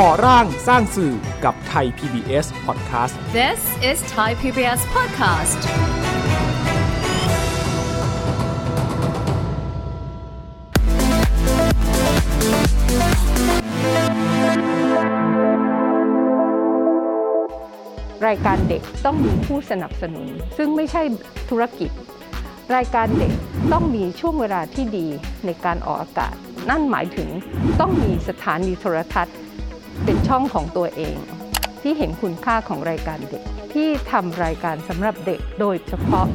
ก่อร่างสร้างสื่อกับไทย PBS Podcast This is Thai PBS Podcast รายการเด็กต้องมีผู้สนับสนุน ซึ่งไม่ใช่ธุรกิจ รายการเด็กต้องมีช่วงเวลาที่ดีในการออกอากาศ นั่นหมายถึงต้องมีสถานีโทรทัศน์ เป็นช่องของตัวเอง ที่เห็นคุณค่าของรายการเด็ก ที่ทำรายการสำหรับเด็กโดยเฉพาะ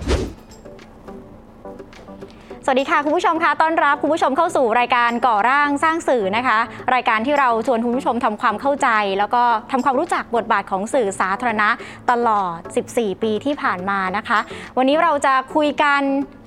สวัสดีค่ะคุณผู้ชมคะต้อนรับคุณผู้ชมเข้าสู่รายการก่อร่างสร้างสื่อนะคะ รายการที่เราชวนคุณผู้ชมทำความเข้าใจ แล้วก็ทำความรู้จักบทบาทของสื่อสาธารณะตลอด 14 ปีที่ผ่านมานะคะ วันนี้เราจะคุยกัน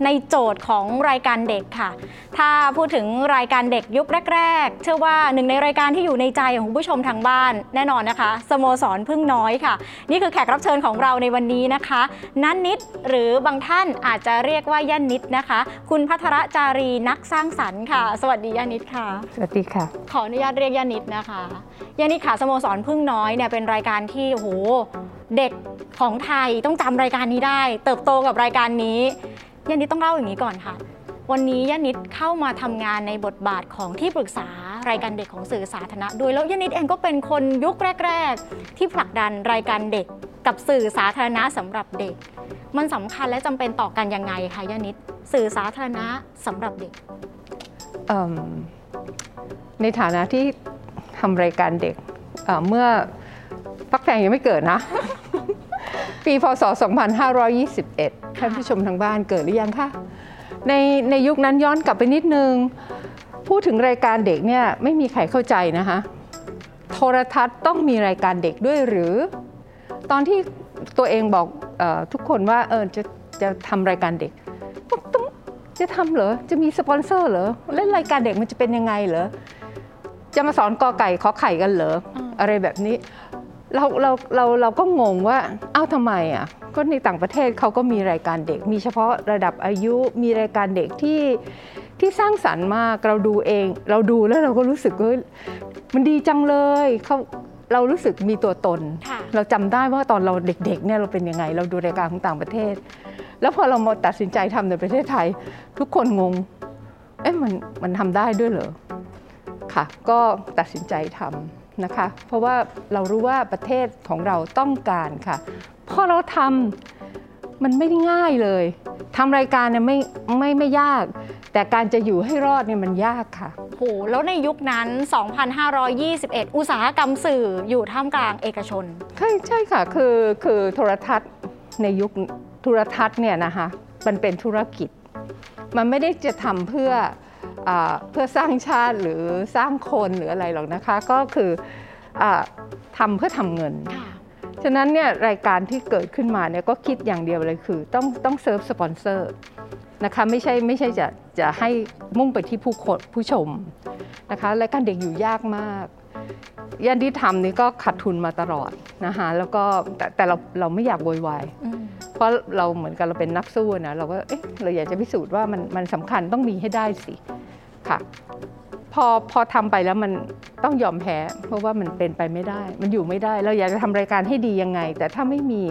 ในโจทย์ของรายการเด็กค่ะ ถ้าพูดถึงรายการเด็กยุคแรก ๆ เชื่อว่าหนึ่งในรายการที่อยู่ในใจของคุณผู้ชมทางบ้านแน่นอนนะคะสโมสรพึ่งน้อยค่ะ นี่คือแขกรับเชิญของเราในวันนี้นะคะ นันนิดหรือบางท่านอาจจะเรียกว่าย่านนิดนะคะ คุณพัทรจารีนักสร้างสรรค์ค่ะ สวัสดีย่านิดค่ะ สวัสดีค่ะ ขออนุญาตเรียกย่านิดนะคะย่านิดค่ะสโมสรพึ่งน้อยเนี่ยเป็นรายการที่โอ้โหเด็กของไทยต้องจำรายการนี้ได้ เติบโตกับรายการนี้ย่านิดต้องเล่าอย่างนี้ก่อนค่ะ วันนี้ย่านิดเข้ามาทำงานในบทบาทของที่ปรึกษารายการเด็กของสื่อสาธารณะด้วยแล้วย่านิดเองก็เป็นคนยุคแรก ๆ ที่ผลักดันรายการเด็ก กับสื่อสาธารณะสำหรับเด็ก มันสำคัญและจำเป็นต่อกันยังไงคะย่านิดสื่อสาธารณะสำหรับเด็กเอิ่มในฐานะที่ทำรายการเด็กเอ่อเมื่อพักแพงยังไม่เกิดนะ ปีพศ 2521 ท่านผู้ชมทางบ้านเกิดหรือยังคะในในยุคนั้นย้อนกลับไปนิดนึง พูดถึงรายการเด็กเนี่ยไม่มีใครเข้าใจนะคะ โทรทัศน์ต้องมีรายการเด็กด้วยหรือ ตอนที่ตัวเองบอกเออทุกคนว่าเออจะจะทำรายการเด็กบอกต้องจะทำเหรอ จะมีสปอนเซอร์เหรอ เล่นรายการเด็กมันจะเป็นยังไงเหรอ จะมาสอนกอไก่ขอไข่กันเหรออืมอะไรแบบนี้ เราเราเราเราก็งงว่า เอ้าทำไมอะ ก็ในต่างประเทศเขาก็มีรายการเด็ก มีเฉพาะระดับอายุ มีรายการเด็กที่ที่สร้างสรรค์มาก เราดูเอง เราดูแล้วเราก็รู้สึกว่ามันดีจังเลยเขา เรารู้สึกมีตัวตนค่ะเราจำได้ว่าตอนเราเด็กๆเนี่ยเราเป็นยังไง เราดูรายการของต่างประเทศ แล้วพอเรามาตัดสินใจทำในประเทศไทย ทุกคนงง เอ๊ะมันมันทำได้ด้วยเหรอค่ะ ก็ตัดสินใจทำนะคะ เพราะว่าเรารู้ว่าประเทศของเราต้องการค่ะ พอเราทำ มันไม่ได้ง่ายเลยทำรายการเนี่ยไม่ไม่ไม่ยาก แต่การจะอยู่ให้รอดเนี่ยมันยากค่ะโหแล้วในยุคนั้น 2,521 อุตสาหกรรมสื่ออยู่ท่ามกลางเอกชน ใช่ใช่ค่ะ คือคือโทรทัศน์ในยุคโทรทัศน์เนี่ยนะคะมันเป็นธุรกิจ มันไม่ได้จะทำเพื่ออาเพื่อสร้างชาติหรือสร้างคนหรืออะไรหรอกนะคะ ก็คืออาทำเพื่อทำเงินค่ะ ฉะนั้นเนี่ยรายการที่เกิดขึ้นมาเนี่ยก็คิดอย่างเดียวเลยคือ ต้องต้องเซิร์ฟสปอนเซอร์นะคะไม่ใช่ไม่ใช่จะจะให้มุ่งไปที่ผู้คนผู้ชมนะคะรายการเด็กอยู่ยากมากยันที่ทำนี่ก็ขาดทุนมาตลอดนะคะแล้วก็แต่แต่เราเราไม่อยากโวยวายอืมเพราะเราเหมือนกับเราเป็นนักสู้นะเราก็เอ๊ะเราอยากจะพิสูจน์ว่ามันมันสำคัญต้องมีให้ได้สิค่ะ พอพอทำไปแล้วมันต้องยอมแพ้ เพราะว่ามันเป็นไปไม่ได้ มันอยู่ไม่ได้ เราอยากจะทำรายการให้ดียังไง แต่ถ้าไม่มี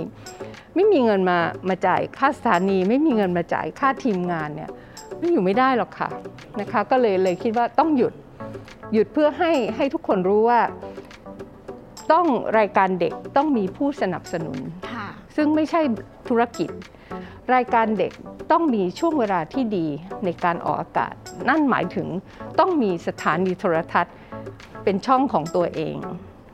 ไม่มีเงินมามาจ่ายค่าสถานี ไม่มีเงินมาจ่ายค่าทีมงานเนี่ยไม่อยู่ไม่ได้หรอกค่ะนะคะ ก็เลยเลยคิดว่าต้องหยุดหยุดเพื่อให้ให้ทุกคนรู้ว่า ต้องรายการเด็กต้องมีผู้สนับสนุนค่ะ ซึ่งไม่ใช่ธุรกิจ รายการเด็กต้องมีช่วงเวลาที่ดีในการออกอากาศ นั่นหมายถึงต้องมีสถานีโทรทัศน์ เป็นช่องของตัวเอง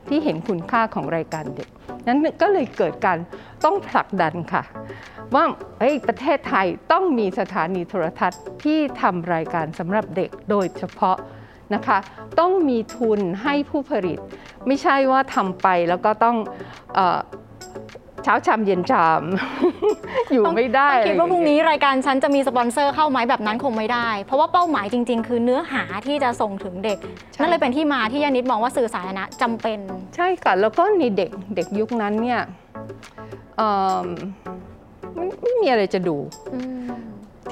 ที่เห็นคุณค่าของรายการเด็ก นั้นก็เลยเกิดการต้องผลักดันค่ะ ว่าเฮ้ประเทศไทยต้องมีสถานีโทรทัศน์ที่ทำรายการสำหรับเด็กโดยเฉพาะนะคะต้องมีทุนให้ผู้ผลิต ไม่ใช่ว่าทำไปแล้วก็ต้องอ เช้าชามเย็นชาม อยู่ไม่ได้ต้องคิดว่าพรุ่งนี้อะไรอย่รายการฉันจะมีสปอนเซอร์เข้าไหมแบบนั้นคงไม่ได้ เพราะว่าเป้าหมายจริง ๆ คือเนื้อหาที่จะส่งถึงเด็กใช่นั่นเลยเป็นที่มาที่ยานิดมองว่าสื่อสาธารณะจำเป็นางเงี้ยใช่ค่ะ แล้วก็ในเด็กเด็กยุคนั้นเนี่ยเอิ่มมันไม่มีอะไรจะดู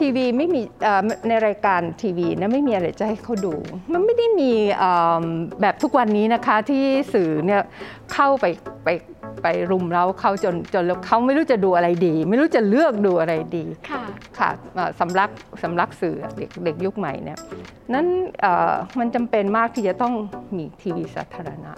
ทีวีไม่มีเอ่อในรายการทีวีนะไม่มีอะไรจะให้เขาดู มันไม่ได้มีเอ่อแบบทุกวันนี้นะคะที่สื่อเนี่ยเข้าไปไป ไปรุมเราเขาจนจนแล้วเขาไม่รู้จะดูอะไรดี ไม่รู้จะเลือกดูอะไรดีค่ะค่ะเอ่อสำลักสำลักสื่อเด็กเด็กยุคใหม่เนี่ยนั้นเอ่อมันจำเป็นมากที่จะต้องมีทีวีสาธารณะ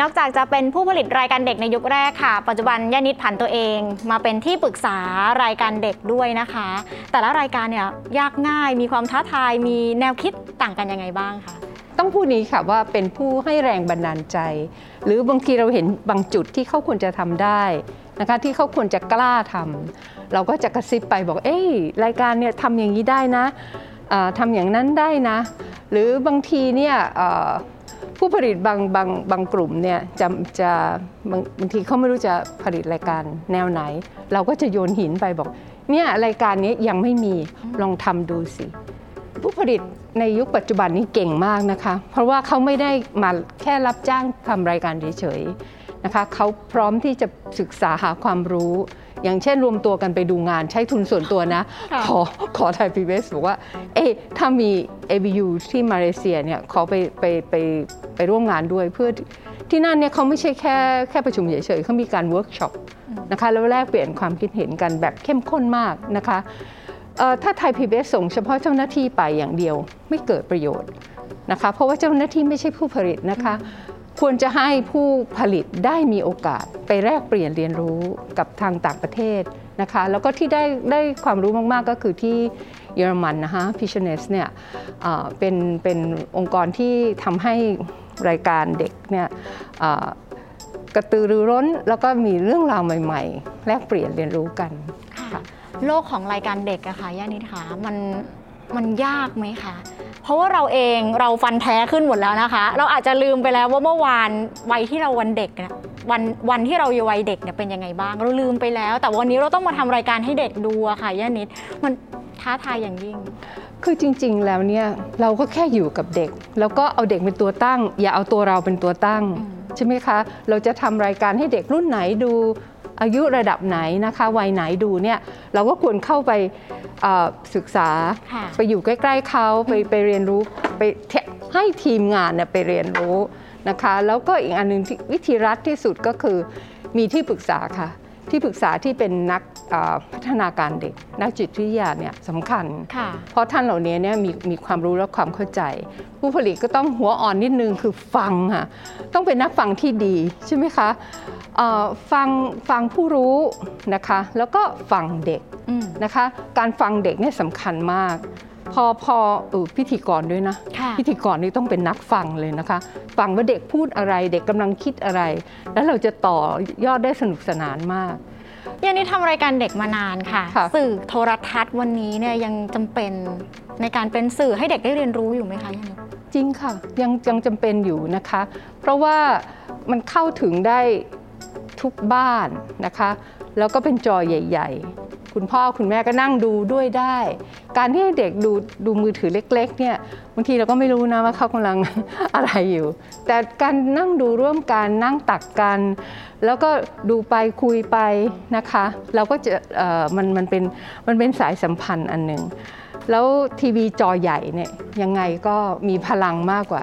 นอกจากจะเป็นผู้ผลิตรายการเด็กในยุคแรกค่ะ ปัจจุบันย่านิดผันตัวเอง มาเป็นที่ปรึกษารายการเด็กด้วยนะคะ แต่ละรายการเนี่ยยากง่ายมีความท้าทายมีแนวคิดต่างกันยังไงบ้างคะ ต้องพูดนี้ค่ะว่าเป็นผู้ให้แรงบันดาลใจ หรือบางทีเราเห็นบางจุดที่เขาควรจะทำได้นะคะที่เขาควรจะกล้าทำเราก็จะกระซิบไปบอกเอ้ยรายการเนี่ยทำอย่างนี้ได้นะอ่าทำอย่างนั้นได้นะ หรือบางทีเนี่ยผู้ผลิตบางบางบางกลุ่มเนี่ยจะจะบางบางทีเขาไม่รู้จะผลิตรายการแนวไหน เราก็จะโยนหินไปบอกเนี่ยรายการนี้ยังไม่มีลองทำดูสิ ผู้ผลิตในยุคปัจจุบันนี้เก่งมากนะคะ เพราะว่าเขาไม่ได้มาแค่รับจ้างทำรายการเฉยๆนะคะเขาพร้อมที่จะศึกษาหาความรู้ อย่างเช่นรวมตัวกันไปดูงานใช้ทุนส่วนตัวนะค่ะขอขอไทยพีบีเอสบอกว่า เอ๊ะถ้ามี ABU ที่มาเลเซียเนี่ยขอไปไปไปไปร่วมงานด้วยเพื่อที่นั่นเนี่ยเขาไม่ใช่แค่แค่ประชุมเฉยๆเขามีการเวิร์กช็อปนะคะแล้วแลกเปลี่ยนความคิดเห็นกันแบบเข้มข้นมากนะคะเอ่อ ถ้าไทย PBS ส่งเฉพาะเจ้าหน้าที่ไปอย่างเดียว ไม่เกิดประโยชน์นะคะเพราะว่าเจ้าหน้าที่ไม่ใช่ผู้ผลิตนะคะ ควรจะให้ผู้ผลิตได้มีโอกาสไปแลกเปลี่ยนเรียนรู้กับทางต่างประเทศนะคะแล้วก็ที่ได้ได้ความรู้มาก ๆ ก็คือที่เยอรมันนะคะ p i s h n e s เนี่ยเป็นเป็นองค์กรที่ทำให้รายการเด็กเนี่ยกระตือรือร้นแล้วก็มีเรื่องราวใหม่ ๆ แลกเปลี่ยนเรียนรู้กันค่ะ โลกของรายการเด็กอะค่ะย่านิดคะมันมันยากไหมคะเพราะว่าเราเองเราฟันแท้ขึ้นหมดแล้วนะคะ เราอาจจะลืมไปแล้วว่าเมื่อวานวัยที่เราวันเด็กเนี่ยวันวันที่เราอยู่วัยเด็กเนี่ยเป็นยังไงบ้าง เราลืมไปแล้ว แต่วันนี้เราต้องมาทำรายการให้เด็กดูอะค่ะย่านิดมันท้าทายอย่างยิ่ง คือจริง ๆ แล้วเนี่ยเราก็แค่อยู่กับเด็ก แล้วก็เอาเด็กเป็นตัวตั้ง อย่าเอาตัวเราเป็นตัวตั้งอืมใช่ไหมคะ เราจะทำรายการให้เด็กรุ่นไหนดู อายุระดับไหนนะคะวัยไหนดูเนี่ยเราก็ควรเข้าไปเอ่อศึกษาค่ะไปอยู่ใกล้ๆเขาไปไปเรียนรู้ไปเทให้ทีมงานเนี่ยไปเรียนรู้นะคะ แล้วก็อีกอันหนึ่งที่วิธีรัดที่สุดก็คือมีที่ปรึกษาค่ะ ที่ปรึกษาที่เป็นนักเอ่อพัฒนาการเด็ก นักจิตวิทยาเนี่ยสำคัญค่ะเพราะท่านเหล่านี้เนี่ยมีมีความรู้และความเข้าใจ ผู้ผลิตก็ต้องหัวอ่อนนิดนึงคือฟังค่ะต้องเป็นนักฟังที่ดีใช่ไหมคะเอ่อฟังฟังผู้รู้นะคะ แล้วก็ฟังเด็กอืมนะคะ การฟังเด็กเนี่ยสำคัญมาก พอพอเออพิธีกรด้วยนะค่ะพิธีกรนี่ต้องเป็นนักฟังเลยนะคะ ฟังว่าเด็กพูดอะไร เด็กกำลังคิดอะไร แล้วเราจะต่อยอดได้สนุกสนานมากย่านิดทำรายการเด็กมานานค่ะค่ะ สื่อโทรทัศน์วันนี้เนี่ยยังจำเป็นในการเป็นสื่อให้เด็กได้เรียนรู้อยู่ไหมคะย่านิดจริงค่ะยังยังจำเป็นอยู่นะคะ เพราะว่ามันเข้าถึงได้ทุกบ้านนะคะ แล้วก็เป็นจอใหญ่ ๆ คุณพ่อคุณแม่ก็นั่งดูด้วยได้ การที่เด็กดูดูมือถือเล็ก ๆ เนี่ยบางทีเราก็ไม่รู้นะว่าเขากำลังอะไรอยู่ แต่การนั่งดูร่วมกันนั่งตักกัน แล้วก็ดูไปคุยไปนะคะ เราก็จะมันมันเป็นมันเป็นสายสัมพันธ์อันหนึ่งแล้วทีวีจอใหญ่เนี่ยยังไงก็มีพลังมากกว่า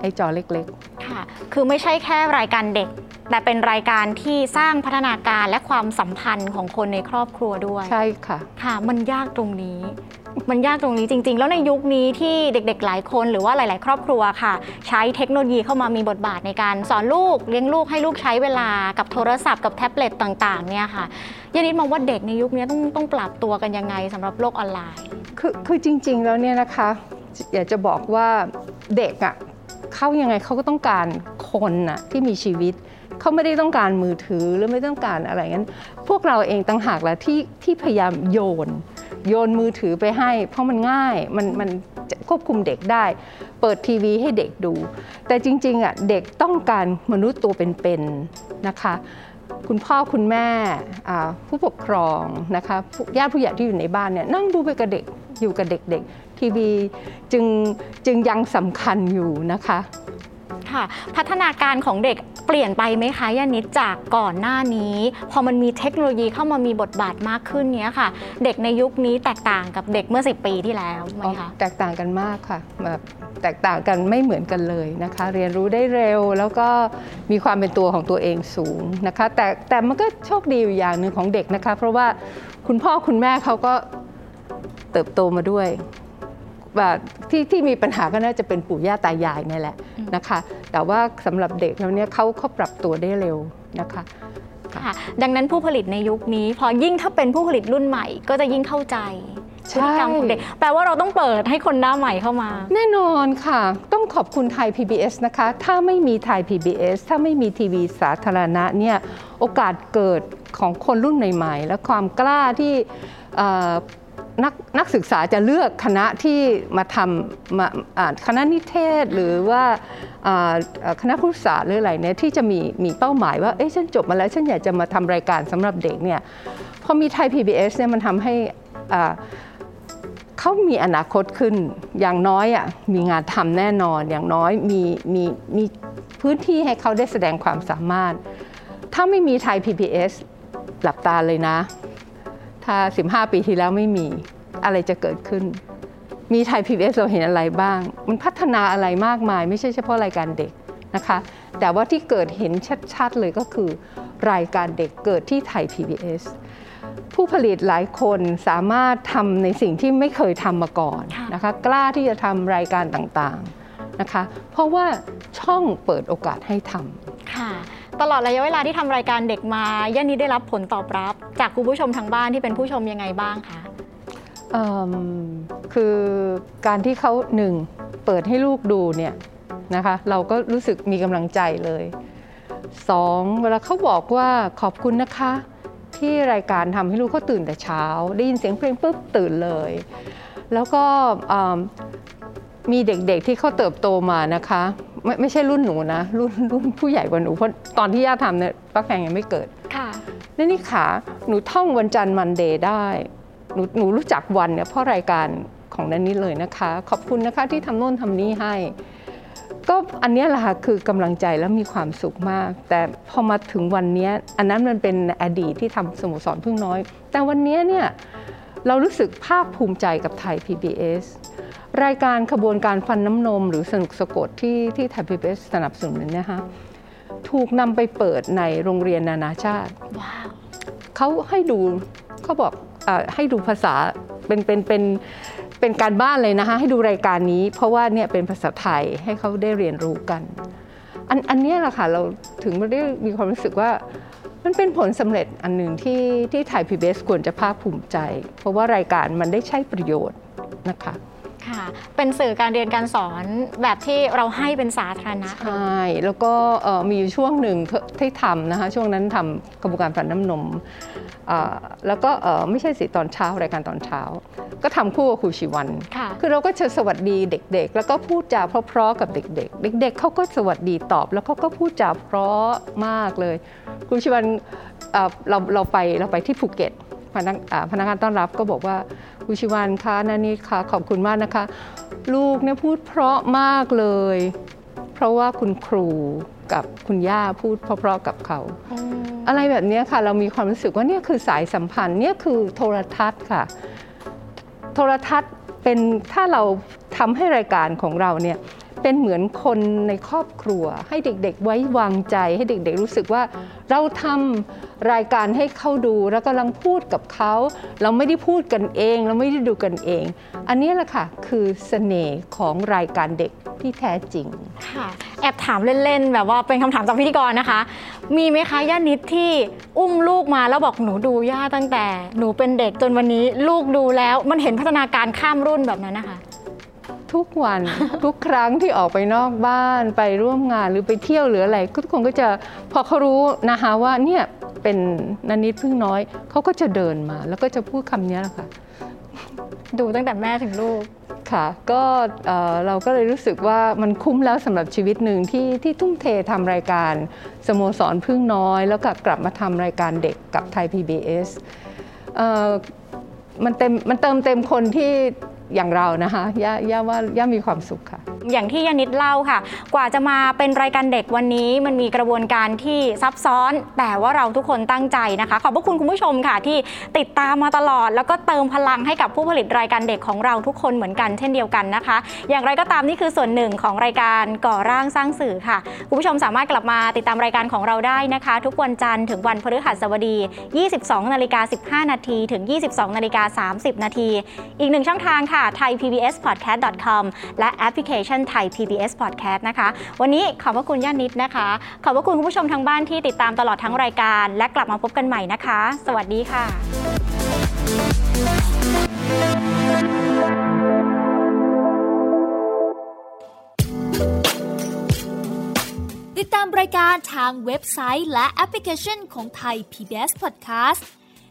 ไอ้จอเล็กๆ ค่ะ คือไม่ใช่แค่รายการเด็ก แต่เป็นรายการที่สร้างพัฒนาการและความสัมพันธ์ของคนในครอบครัวด้วยๆใช่ค่ะ ค่ะ มันยากตรงนี้ มันยากตรงนี้จริง ๆ แล้วในยุคนี้ที่เด็กๆ หลายคนหรือว่าหลาย ๆ ครอบครัวค่ะ ใช้เทคโนโลยีเข้ามามีบทบาทในการสอนลูกเลี้ยงลูกให้ลูกใช้เวลากับโทรศัพท์กับแท็บเล็ตต่างๆเนี่ยค่ะยานิดมองว่าเด็กในยุคนี้ต้องต้องปรับตัวกันยังไงสำหรับโลกออนไลน์ คือคือจริง ๆ แล้วเนี่ยนะคะอยากจะบอกว่าเด็กอะ่ะเขายังไงเขาก็ต้องการคนน่ะที่มีชีวิต เขาไม่ได้ต้องการมือถือหรือไม่ต้องการอะไรงั้น พวกเราเองต่างหากแหละที่ที่พยายามโยน โยนมือถือไปให้ เพราะมันง่ายมันมันควบคุมเด็กได้ เปิดทีวีให้เด็กดู แต่จริงๆอะเด็กต้องการมนุษย์ตัวเป็นๆนะคะคุณพ่อคุณแม่ผู้ปกครองนะคะญาติผู้ใหญ่ที่อยู่ในบ้านเนี่ยนั่งดูไปกับเด็กอยู่กับเด็กๆทีวีจึงจึงยังสำคัญอยู่นะคะ ค่ะ พัฒนาการของเด็กเปลี่ยนไปไหมคะย่านิดจากก่อนหน้านี้ พอมันมีเทคโนโลยีเข้ามามีบทบาทมากขึ้นเนี้ยค่ะ เด็กในยุคนี้แตกต่างกับเด็กเมื่อ 10 ปีที่แล้วไหมคะแตกต่างกันมากค่ะแบบแตกต่างกันไม่เหมือนกันเลยนะคะ เรียนรู้ได้เร็วแล้วก็มีความเป็นตัวของตัวเองสูงนะคะ แต่แต่มันก็โชคดีอยู่อย่างหนึ่งของเด็กนะคะ เพราะว่าคุณพ่อคุณแม่เขาก็เติบโตมาด้วย แบบที่ที่มีปัญหาก็น่าจะเป็นปู่ย่าตายายเนี่ยแหละนะคะ แต่ว่าสำหรับเด็กแล้วเนี่ยเขาเขาปรับตัวได้เร็วนะคะค่ะดังนั้นผู้ผลิตในยุคนี้ พอยิ่งถ้าเป็นผู้ผลิตรุ่นใหม่ ก็จะยิ่งเข้าใจพฤติกรรมของเด็กแปลว่าเราต้องเปิดให้คนหน้าใหม่เข้ามา แน่นอนค่ะ ต้องขอบคุณไทย PBS นะคะ ถ้าไม่มีไทย PBS ถ้าไม่มีทีวีสาธารณะเนี่ยโอกาสเกิดของคนรุ่นใหม่ ๆ และความกล้าที่เอ่อ นักนักศึกษาจะเลือกคณะที่มาทำมาคณะนิเทศหรือว่าคณะครุศาสตร์หรืออะไรเนี่ยที่จะมีมีเป้าหมายว่าเอ๊ะฉันจบมาแล้วฉันอยากจะมาทำรายการสำหรับเด็กเนี่ยพอมีไทย PBS เนี่ยมันทำให้เขามีอนาคตขึ้นอย่างน้อยอะมีงานทำแน่นอนอย่างน้อยมีมีมีพื้นที่ให้เขาได้แสดงความสามารถ ถ้าไม่มีไทย PBS หลับตาเลยนะ ถ้า 15 ปีที่แล้วไม่มีอะไรจะเกิดขึ้น มีไทย PBS เราเห็นอะไรบ้าง มันพัฒนาอะไรมากมาย ไม่ใช่เฉพาะรายการเด็กนะคะ แต่ว่าที่เกิดเห็นชัดๆเลยก็คือรายการเด็กเกิดที่ไทย PBS ผู้ผลิตหลายคนสามารถทำในสิ่งที่ไม่เคยทำมาก่อนค่ะนะคะกล้าที่จะทำรายการต่างๆนะคะ เพราะว่าช่องเปิดโอกาสให้ทำค่ะ ตลอดระยะเวลาที่ทำรายการเด็กมาย่านิดได้รับผลตอบรับ จากคุณผู้ชมทางบ้านที่เป็นผู้ชมยังไงบ้างคะเอิ่มคือการที่เขาหนึ่งเปิดให้ลูกดูเนี่ยนะคะ เราก็รู้สึกมีกำลังใจเลยสองเวลาเขาบอกว่าขอบคุณนะคะ ที่รายการทำให้ลูกเขาตื่นแต่เช้า ได้ยินเสียงเพลงปุ๊บตื่นเลย แล้วก็มีเด็กๆที่เขาเติบโตมานะคะ ไม่ไม่ใช่รุ่นหนูนะรุ่นรุ่นผู้ใหญ่กว่าหนูเพราะตอนที่ย่าทำเนี่ยป้าแพงยังไม่เกิดค่ะนี่นี่ขาหนูท่องวันจันทร์มันเดย์ได้หนูหนูรู้จักวันเนี่ยเพราะรายการของนันนี้เลยนะคะ ขอบคุณนะคะที่ทำโน่นทำนี่ให้ ก็อันเนี้ยแหละค่ะคือกำลังใจและมีความสุขมาก แต่พอมาถึงวันเนี้ยอันนั้นมันเป็นอดีตที่ทำสโมสรพึ่งน้อย แต่วันเนี้ยเนี่ย เรารู้สึกภาคภูมิใจกับไทย PBS รายการขบวนการฟันน้ำนม หรือสนุกสะกดที่ที่ไทย PBS สนับสนุนเนี่ยนะคะถูกนำไปเปิดในโรงเรียนนานาชาติว้าวเขาให้ดูเขาบอกอาให้ดูภาษาเป็นเป็นเป็นเป็นการบ้านเลยนะคะให้ดูรายการนี้ เพราะว่าเนี่ยเป็นภาษาไทยให้เขาได้เรียนรู้กัน อันอันเนี้ยแหละค่ะเราถึงได้มีความรู้สึกว่า มันเป็นผลสำเร็จอันหนึ่งที่ที่ไทยพีบีควรจะภาคภูมิใจ เพราะว่ารายการมันได้ใช้ประโยชน์นะคะ ค่ะ เป็นสื่อการเรียนการสอนแบบที่เราให้เป็นสาธารณะ ใช่ แล้วก็เอ่อมีอยู่ช่วงหนึ่งที่ทำนะคะ ช่วงนั้นทำกระบวนการฝันน้ำนมอ่าแล้วก็เอ่อไม่ใช่สิตอนเช้ารายการตอนเช้า ก็ทำคู่กับครูชีวันค่ะคือเราก็จะสวัสดีเด็กๆ แล้วก็พูดจาเพราะๆกับเด็ก ๆ เด็ก ๆเขาก็สวัสดีตอบ แล้วเขาก็พูดจาเพราะมากเลยครูชีวันเอ่อเราเราไปเราไปที่ภูเก็ต พนักอ่าพนักงานต้อนรับก็บอกว่าครูชีวันคะนานิดคะขอบคุณมากนะคะ ลูกเนี่ยพูดเพราะมากเลย เพราะว่าคุณครูกับคุณย่าพูดเพราะๆกับเขาอะไรแบบเนี้ยค่ะ เรามีความรู้สึกว่าเนี่ยคือสายสัมพันธ์เนี่ยคือโทรทัศน์ค่ะ โทรทัศน์เป็นถ้าเราทำให้รายการของเราเนี่ย เป็นเหมือนคนในครอบครัว ให้เด็กๆ ไว้วางใจ ให้เด็กๆ รู้สึกว่า เราทำรายการให้เขาดูแล้วกำลังพูดกับเขา เราไม่ได้พูดกันเอง เราไม่ได้ดูกันเอง อันนี้แหละค่ะ คือเสน่ห์ของรายการเด็กที่แท้จริงค่ะแอบถามเล่นๆ แบบว่าเป็นคำถามจากพิธีกรนะคะ มีไหมคะย่านิดที่อุ้มลูกมาแล้วบอกหนูดูย่าตั้งแต่ หนูเป็นเด็กจนวันนี้ลูกดูแล้วมันเห็นพัฒนาการข้ามรุ่นแบบนั้นนะคะ ทุกวันทุกครั้งที่ออกไปนอกบ้านไปร่วมงานหรือไปเที่ยวหรืออะไรทุกคนก็จะพอเขารู้นะคะว่าเนี่ยเป็นนันนิดพึ่งน้อยเขาก็จะเดินมา แล้วก็จะพูดคำนี้แหละค่ะ ดูตั้งแต่แม่ถึงลูกค่ะ ก็เอ่อเราก็เลยรู้สึกว่ามันคุ้มแล้วสำหรับชีวิตหนึ่งที่ที่ทุ่มเททำรายการสโมสรพึ่งน้อย แล้วก็กลับมาทำรายการเด็กกับไทย PBS เอ่อมันเต็มมันเติมเต็มคนที่ อย่างเรานะคะย่าย่าว่าย่ามีความสุขค่ะ อย่างที่ยานิดเล่าค่ะ กว่าจะมาเป็นรายการเด็กวันนี้มันมีกระบวนการที่ซับซ้อน แต่ว่าเราทุกคนตั้งใจนะคะ ขอบพระคุณคุณผู้ชมค่ะที่ติดตามมาตลอด แล้วก็เติมพลังให้กับผู้ผลิตรายการเด็กของเราทุกคนเหมือนกันเช่นเดียวกันนะคะ อย่างไรก็ตามนี่คือส่วนหนึ่งของรายการก่อร่างสร้างสื่อค่ะคุณผู้ชมสามารถกลับมาติดตามรายการของเราได้นะคะ ทุกวันจันทร์ถึงวันพฤหัสบดี 22นาฬิกา15 นาทีถึง 22นาฬิกา30 นาทีอีกหนึ่งช่องทางค่ะค่ะ thaipbspodcast.com และแอปพลิเคชัน Thai PBS Podcast นะคะ วันนี้ขอบพระคุณย่านิดนะคะ ขอบพระคุณคุณผู้ชมทางบ้านที่ติดตามตลอดทั้งรายการ และกลับมาพบกันใหม่นะคะ สวัสดีค่ะติดตามรายการทางเว็บไซต์และแอปพลิเคชันของไทย PBS Podcast